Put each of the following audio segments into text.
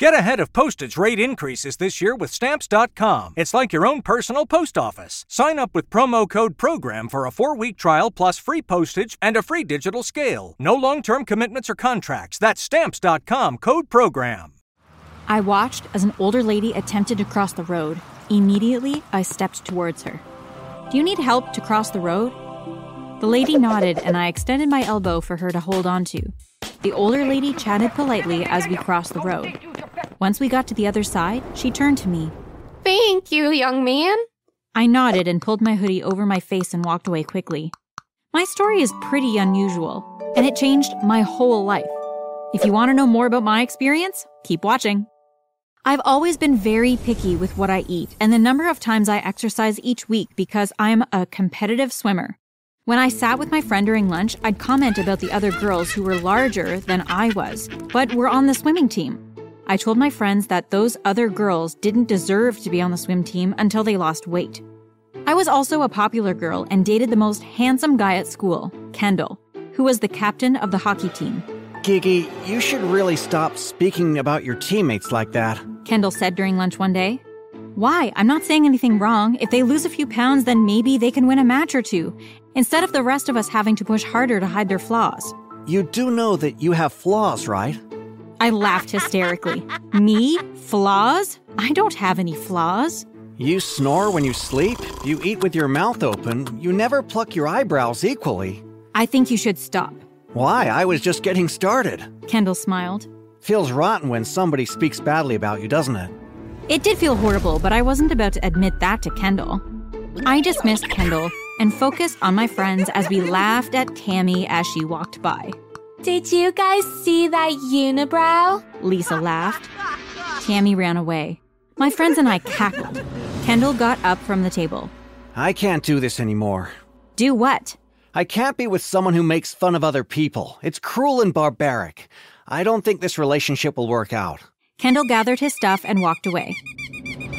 Get ahead of postage rate increases this year with Stamps.com. It's like your own personal post office. Sign up with promo code PROGRAM for a four week trial plus free postage and a free digital scale. No long term commitments or contracts. That's Stamps.com code PROGRAM. I watched as an older lady attempted to cross the road. Immediately, I stepped towards her. Do you need help to cross the road? The lady nodded, and I extended my elbow for her to hold on to. The older lady chatted politely as we crossed the road. Once we got to the other side, she turned to me. Thank you, young man. I nodded and pulled my hoodie over my face and walked away quickly. My story is pretty unusual, and it changed my whole life. If you want to know more about my experience, keep watching. I've always been very picky with what I eat and the number of times I exercise each week because I'm a competitive swimmer. When I sat with my friend during lunch, I'd comment about the other girls who were larger than I was, but were on the swimming team. I told my friends that those other girls didn't deserve to be on the swim team until they lost weight. I was also a popular girl and dated the most handsome guy at school, Kendall, who was the captain of the hockey team. Gigi, you should really stop speaking about your teammates like that. Kendall said during lunch one day. Why? I'm not saying anything wrong. If they lose a few pounds, then maybe they can win a match or two, instead of the rest of us having to push harder to hide their flaws. You do know that you have flaws, right? I laughed hysterically. Me? Flaws? I don't have any flaws. You snore when you sleep, you eat with your mouth open, you never pluck your eyebrows equally. I think you should stop. Why? I was just getting started. Kendall smiled. Feels rotten when somebody speaks badly about you, doesn't it? It did feel horrible, but I wasn't about to admit that to Kendall. I dismissed Kendall and focused on my friends as we laughed at Tammy as she walked by. Did you guys see that unibrow? Lisa laughed. Tammy ran away. My friends and I cackled. Kendall got up from the table. I can't do this anymore. Do what? I can't be with someone who makes fun of other people. It's cruel and barbaric. I don't think this relationship will work out. Kendall gathered his stuff and walked away.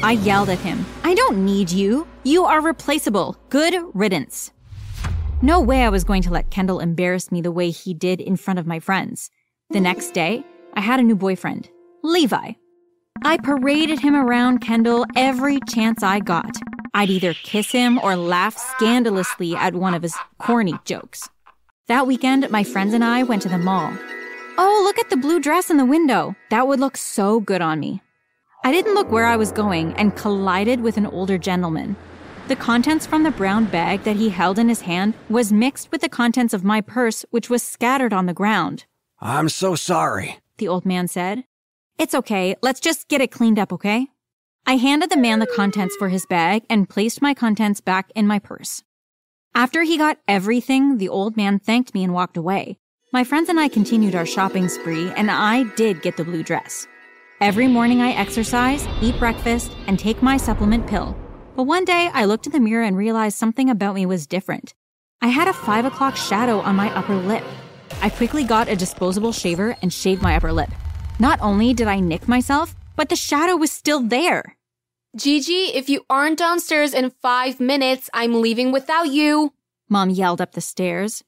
I yelled at him. I don't need you. You are replaceable. Good riddance. No way I was going to let Kendall embarrass me the way he did in front of my friends. The next day, I had a new boyfriend, Levi. I paraded him around Kendall every chance I got. I'd either kiss him or laugh scandalously at one of his corny jokes. That weekend, my friends and I went to the mall. Oh, look at the blue dress in the window. That would look so good on me. I didn't look where I was going and collided with an older gentleman. The contents from the brown bag that he held in his hand was mixed with the contents of my purse, which was scattered on the ground. I'm so sorry, the old man said. It's okay. Let's just get it cleaned up, okay? I handed the man the contents for his bag and placed my contents back in my purse. After he got everything, the old man thanked me and walked away. My friends and I continued our shopping spree, and I did get the blue dress. Every morning I exercise, eat breakfast, and take my supplement pill. But one day I looked in the mirror and realized something about me was different. I had a 5 o'clock shadow on my upper lip. I quickly got a disposable shaver and shaved my upper lip. Not only did I nick myself, but the shadow was still there. Gigi, if you aren't downstairs in five minutes, I'm leaving without you. Mom yelled up the stairs.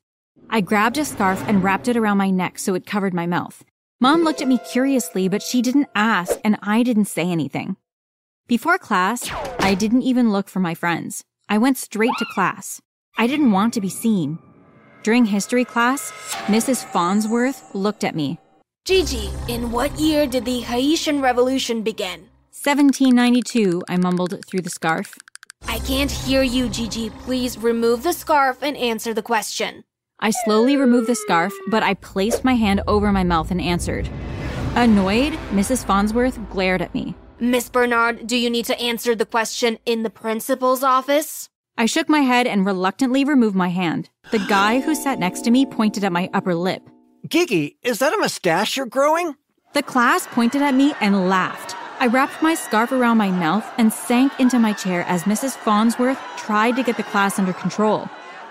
I grabbed a scarf and wrapped it around my neck so it covered my mouth. Mom looked at me curiously, but she didn't ask, and I didn't say anything. Before class, I didn't even look for my friends. I went straight to class. I didn't want to be seen. During history class, Mrs. Farnsworth looked at me. Gigi, in what year did the Haitian Revolution begin? 1792, I mumbled through the scarf. I can't hear you, Gigi. Please remove the scarf and answer the question. I slowly removed the scarf, but I placed my hand over my mouth and answered. Annoyed, Mrs. Farnsworth glared at me. Miss Bernard, do you need to answer the question in the principal's office? I shook my head and reluctantly removed my hand. The guy who sat next to me pointed at my upper lip. Gigi, is that a mustache you're growing? The class pointed at me and laughed. I wrapped my scarf around my mouth and sank into my chair as Mrs. Farnsworth tried to get the class under control.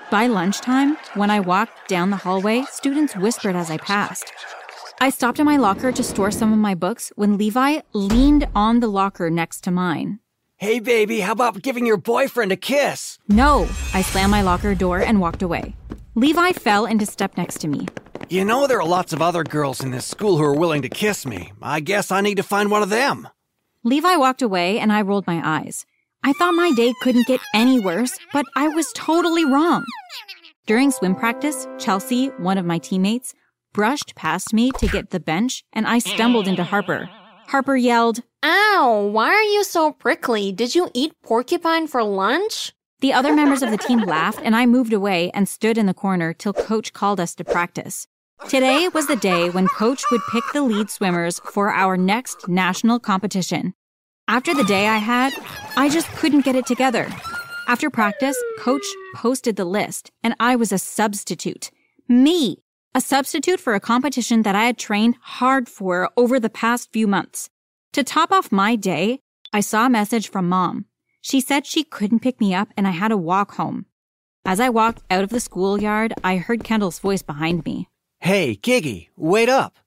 By lunchtime, when I walked down the hallway, students whispered as I passed. I stopped in my locker to store some of my books when Levi leaned on the locker next to mine. Hey, baby, how about giving your boyfriend a kiss? No, I slammed my locker door and walked away. Levi fell into step next to me. You know, there are lots of other girls in this school who are willing to kiss me. I guess I need to find one of them. Levi walked away and I rolled my eyes. I thought my day couldn't get any worse, but I was totally wrong. During swim practice, Chelsea, one of my teammates, brushed past me to get the bench and I stumbled into Harper. Harper yelled, Ow, why are you so prickly? Did you eat porcupine for lunch? The other members of the team laughed and I moved away and stood in the corner till coach called us to practice. Today was the day when coach would pick the lead swimmers for our next national competition. After the day I had, I just couldn't get it together. After practice, coach posted the list and I was a substitute. Me! A substitute for a competition that I had trained hard for over the past few months. To top off my day, I saw a message from mom. She said she couldn't pick me up and I had to walk home. As I walked out of the schoolyard, I heard Kendall's voice behind me. Hey, Gigi, wait up.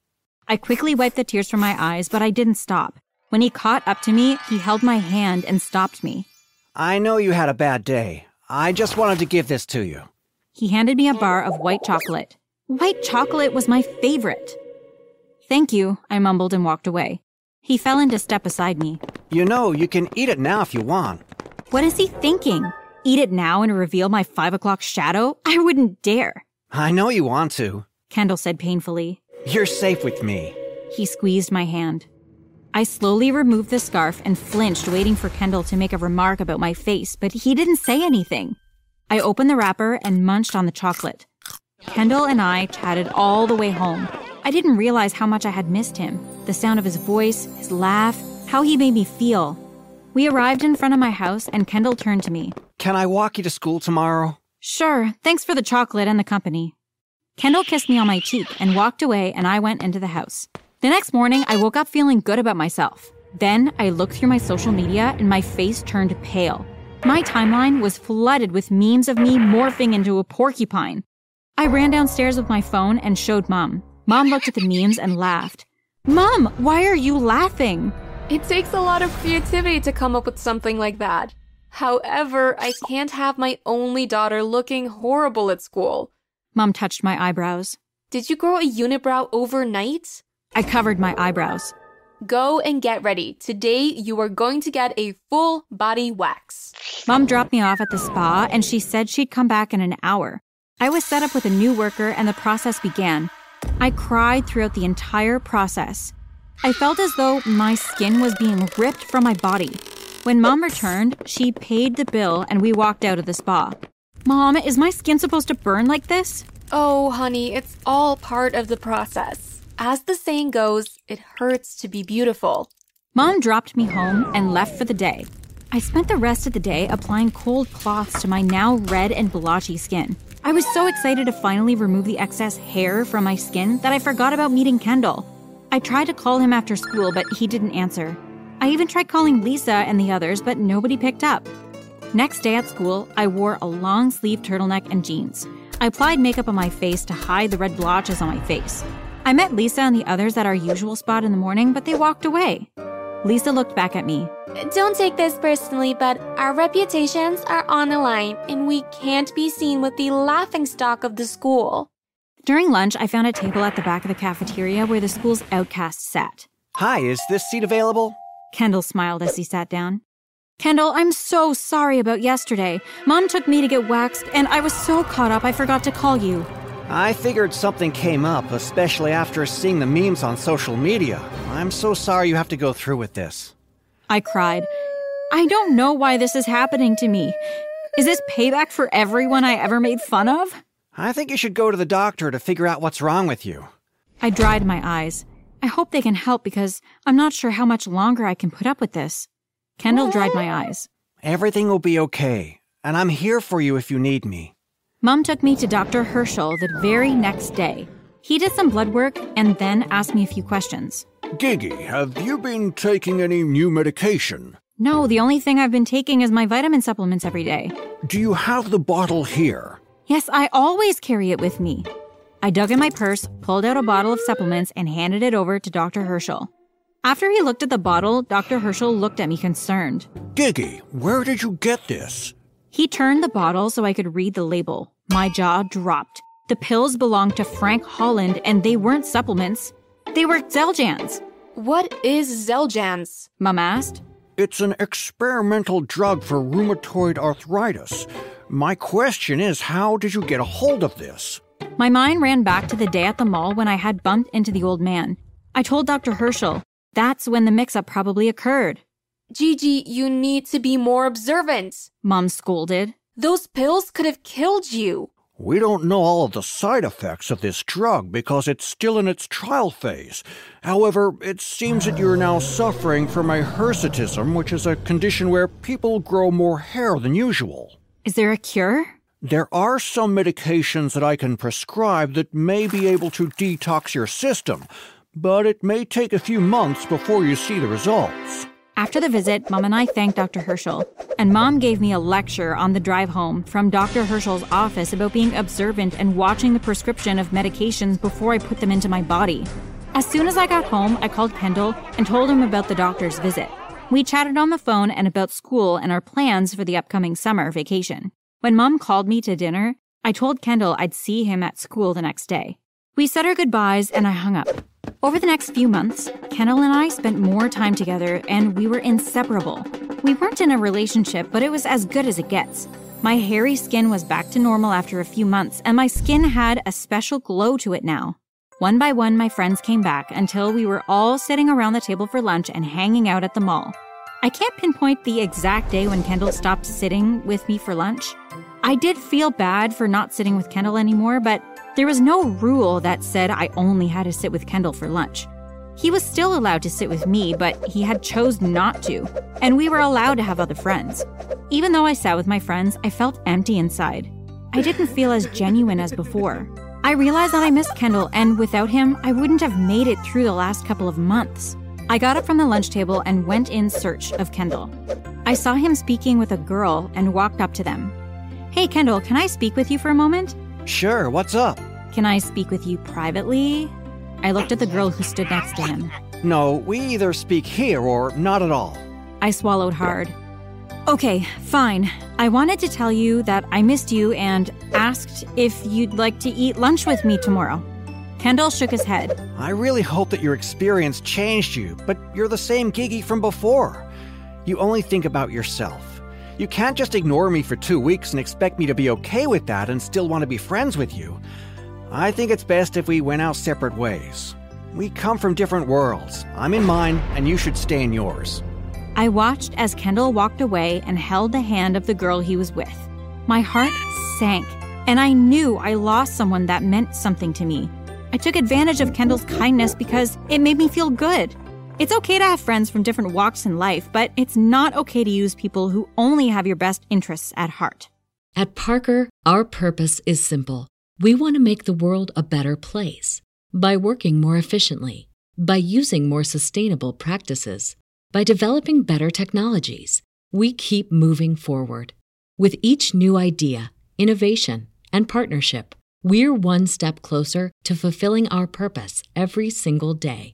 I quickly wiped the tears from my eyes, but I didn't stop. When he caught up to me, he held my hand and stopped me. I know you had a bad day. I just wanted to give this to you. He handed me a bar of white chocolate. White chocolate was my favorite. Thank you, I mumbled and walked away. He fell into step beside me. You know, you can eat it now if you want. What is he thinking? Eat it now and reveal my five o'clock shadow? I wouldn't dare. I know you want to. Kendall said painfully. You're safe with me. He squeezed my hand. I slowly removed the scarf and flinched, waiting for Kendall to make a remark about my face, but he didn't say anything. I opened the wrapper and munched on the chocolate. Kendall and I chatted all the way home. I didn't realize how much I had missed him the sound of his voice, his laugh, how he made me feel. We arrived in front of my house, and Kendall turned to me. Can I walk you to school tomorrow? Sure, thanks for the chocolate and the company. Kendall kissed me on my cheek and walked away, and I went into the house. The next morning, I woke up feeling good about myself. Then I looked through my social media and my face turned pale. My timeline was flooded with memes of me morphing into a porcupine. I ran downstairs with my phone and showed mom. Mom looked at the memes and laughed. Mom, why are you laughing? It takes a lot of creativity to come up with something like that. However, I can't have my only daughter looking horrible at school. Mom touched my eyebrows. Did you grow a unibrow overnight? I covered my eyebrows. Go and get ready. Today you are going to get a full body wax. Mom dropped me off at the spa and she said she'd come back in an hour. I was set up with a new worker and the process began. I cried throughout the entire process. I felt as though my skin was being ripped from my body. When mom returned, she paid the bill and we walked out of the spa. Mom, is my skin supposed to burn like this? Oh, honey, it's all part of the process. As the saying goes, it hurts to be beautiful. Mom dropped me home and left for the day. I spent the rest of the day applying cold cloths to my now red and blotchy skin. I was so excited to finally remove the excess hair from my skin that I forgot about meeting Kendall. I tried to call him after school, but he didn't answer. I even tried calling Lisa and the others, but nobody picked up. Next day at school, I wore a long sleeve turtleneck and jeans. I applied makeup on my face to hide the red blotches on my face. I met Lisa and the others at our usual spot in the morning, but they walked away. Lisa looked back at me. Don't take this personally, but our reputations are on the line, and we can't be seen with the laughing stock of the school. During lunch, I found a table at the back of the cafeteria where the school's outcasts sat. Hi, is this seat available? Kendall smiled as he sat down. Kendall, I'm so sorry about yesterday. Mom took me to get waxed, and I was so caught up I forgot to call you. I figured something came up, especially after seeing the memes on social media. I'm so sorry you have to go through with this. I cried. I don't know why this is happening to me. Is this payback for everyone I ever made fun of? I think you should go to the doctor to figure out what's wrong with you. I dried my eyes. I hope they can help because I'm not sure how much longer I can put up with this. Kendall dried my eyes. Everything will be okay, and I'm here for you if you need me. Mom took me to Dr. Herschel the very next day. He did some blood work and then asked me a few questions. Giggy, have you been taking any new medication? No, the only thing I've been taking is my vitamin supplements every day. Do you have the bottle here? Yes, I always carry it with me. I dug in my purse, pulled out a bottle of supplements, and handed it over to Dr. Herschel. After he looked at the bottle, Dr. Herschel looked at me concerned. Giggy, where did you get this? He turned the bottle so I could read the label. My jaw dropped. The pills belonged to Frank Holland, and they weren't supplements. They were Xeljanz. What is Xeljanz? Mum asked. It's an experimental drug for rheumatoid arthritis. My question is, how did you get a hold of this? My mind ran back to the day at the mall when I had bumped into the old man. I told Dr. Herschel. That's when the mix up probably occurred. Gigi, you need to be more observant. Mom scolded. Those pills could have killed you. We don't know all of the side effects of this drug because it's still in its trial phase. However, it seems that you're now suffering from a hirsutism, which is a condition where people grow more hair than usual. Is there a cure? There are some medications that I can prescribe that may be able to detox your system, but it may take a few months before you see the results. After the visit, Mom and I thanked Dr. Herschel, and Mom gave me a lecture on the drive home from Dr. Herschel's office about being observant and watching the prescription of medications before I put them into my body. As soon as I got home, I called Kendall and told him about the doctor's visit. We chatted on the phone and about school and our plans for the upcoming summer vacation. When Mom called me to dinner, I told Kendall I'd see him at school the next day. We said our goodbyes and I hung up. Over the next few months, Kendall and I spent more time together and we were inseparable. We weren't in a relationship, but it was as good as it gets. My hairy skin was back to normal after a few months, and my skin had a special glow to it now. One by one, my friends came back until we were all sitting around the table for lunch and hanging out at the mall. I can't pinpoint the exact day when Kendall stopped sitting with me for lunch. I did feel bad for not sitting with Kendall anymore, but there was no rule that said I only had to sit with Kendall for lunch. He was still allowed to sit with me, but he had chose not to, and we were allowed to have other friends. Even though I sat with my friends, I felt empty inside. I didn't feel as genuine as before. I realized that I missed Kendall, and without him, I wouldn't have made it through the last couple of months. I got up from the lunch table and went in search of Kendall. I saw him speaking with a girl and walked up to them. Hey, Kendall, can I speak with you for a moment? Sure, what's up? Can I speak with you privately? I looked at the girl who stood next to him. No, we either speak here or not at all. I swallowed hard. Okay, fine. I wanted to tell you that I missed you and asked if you'd like to eat lunch with me tomorrow. Kendall shook his head. I really hope that your experience changed you, but you're the same Giggy from before. You only think about yourself. You can't just ignore me for two weeks and expect me to be okay with that and still want to be friends with you. I think it's best if we went our separate ways. We come from different worlds. I'm in mine, and you should stay in yours. I watched as Kendall walked away and held the hand of the girl he was with. My heart sank, and I knew I lost someone that meant something to me. I took advantage of Kendall's kindness because it made me feel good. It's okay to have friends from different walks in life, but it's not okay to use people who only have your best interests at heart. At Parker, our purpose is simple. We want to make the world a better place by working more efficiently, by using more sustainable practices, by developing better technologies. We keep moving forward. With each new idea, innovation, and partnership, we're one step closer to fulfilling our purpose every single day.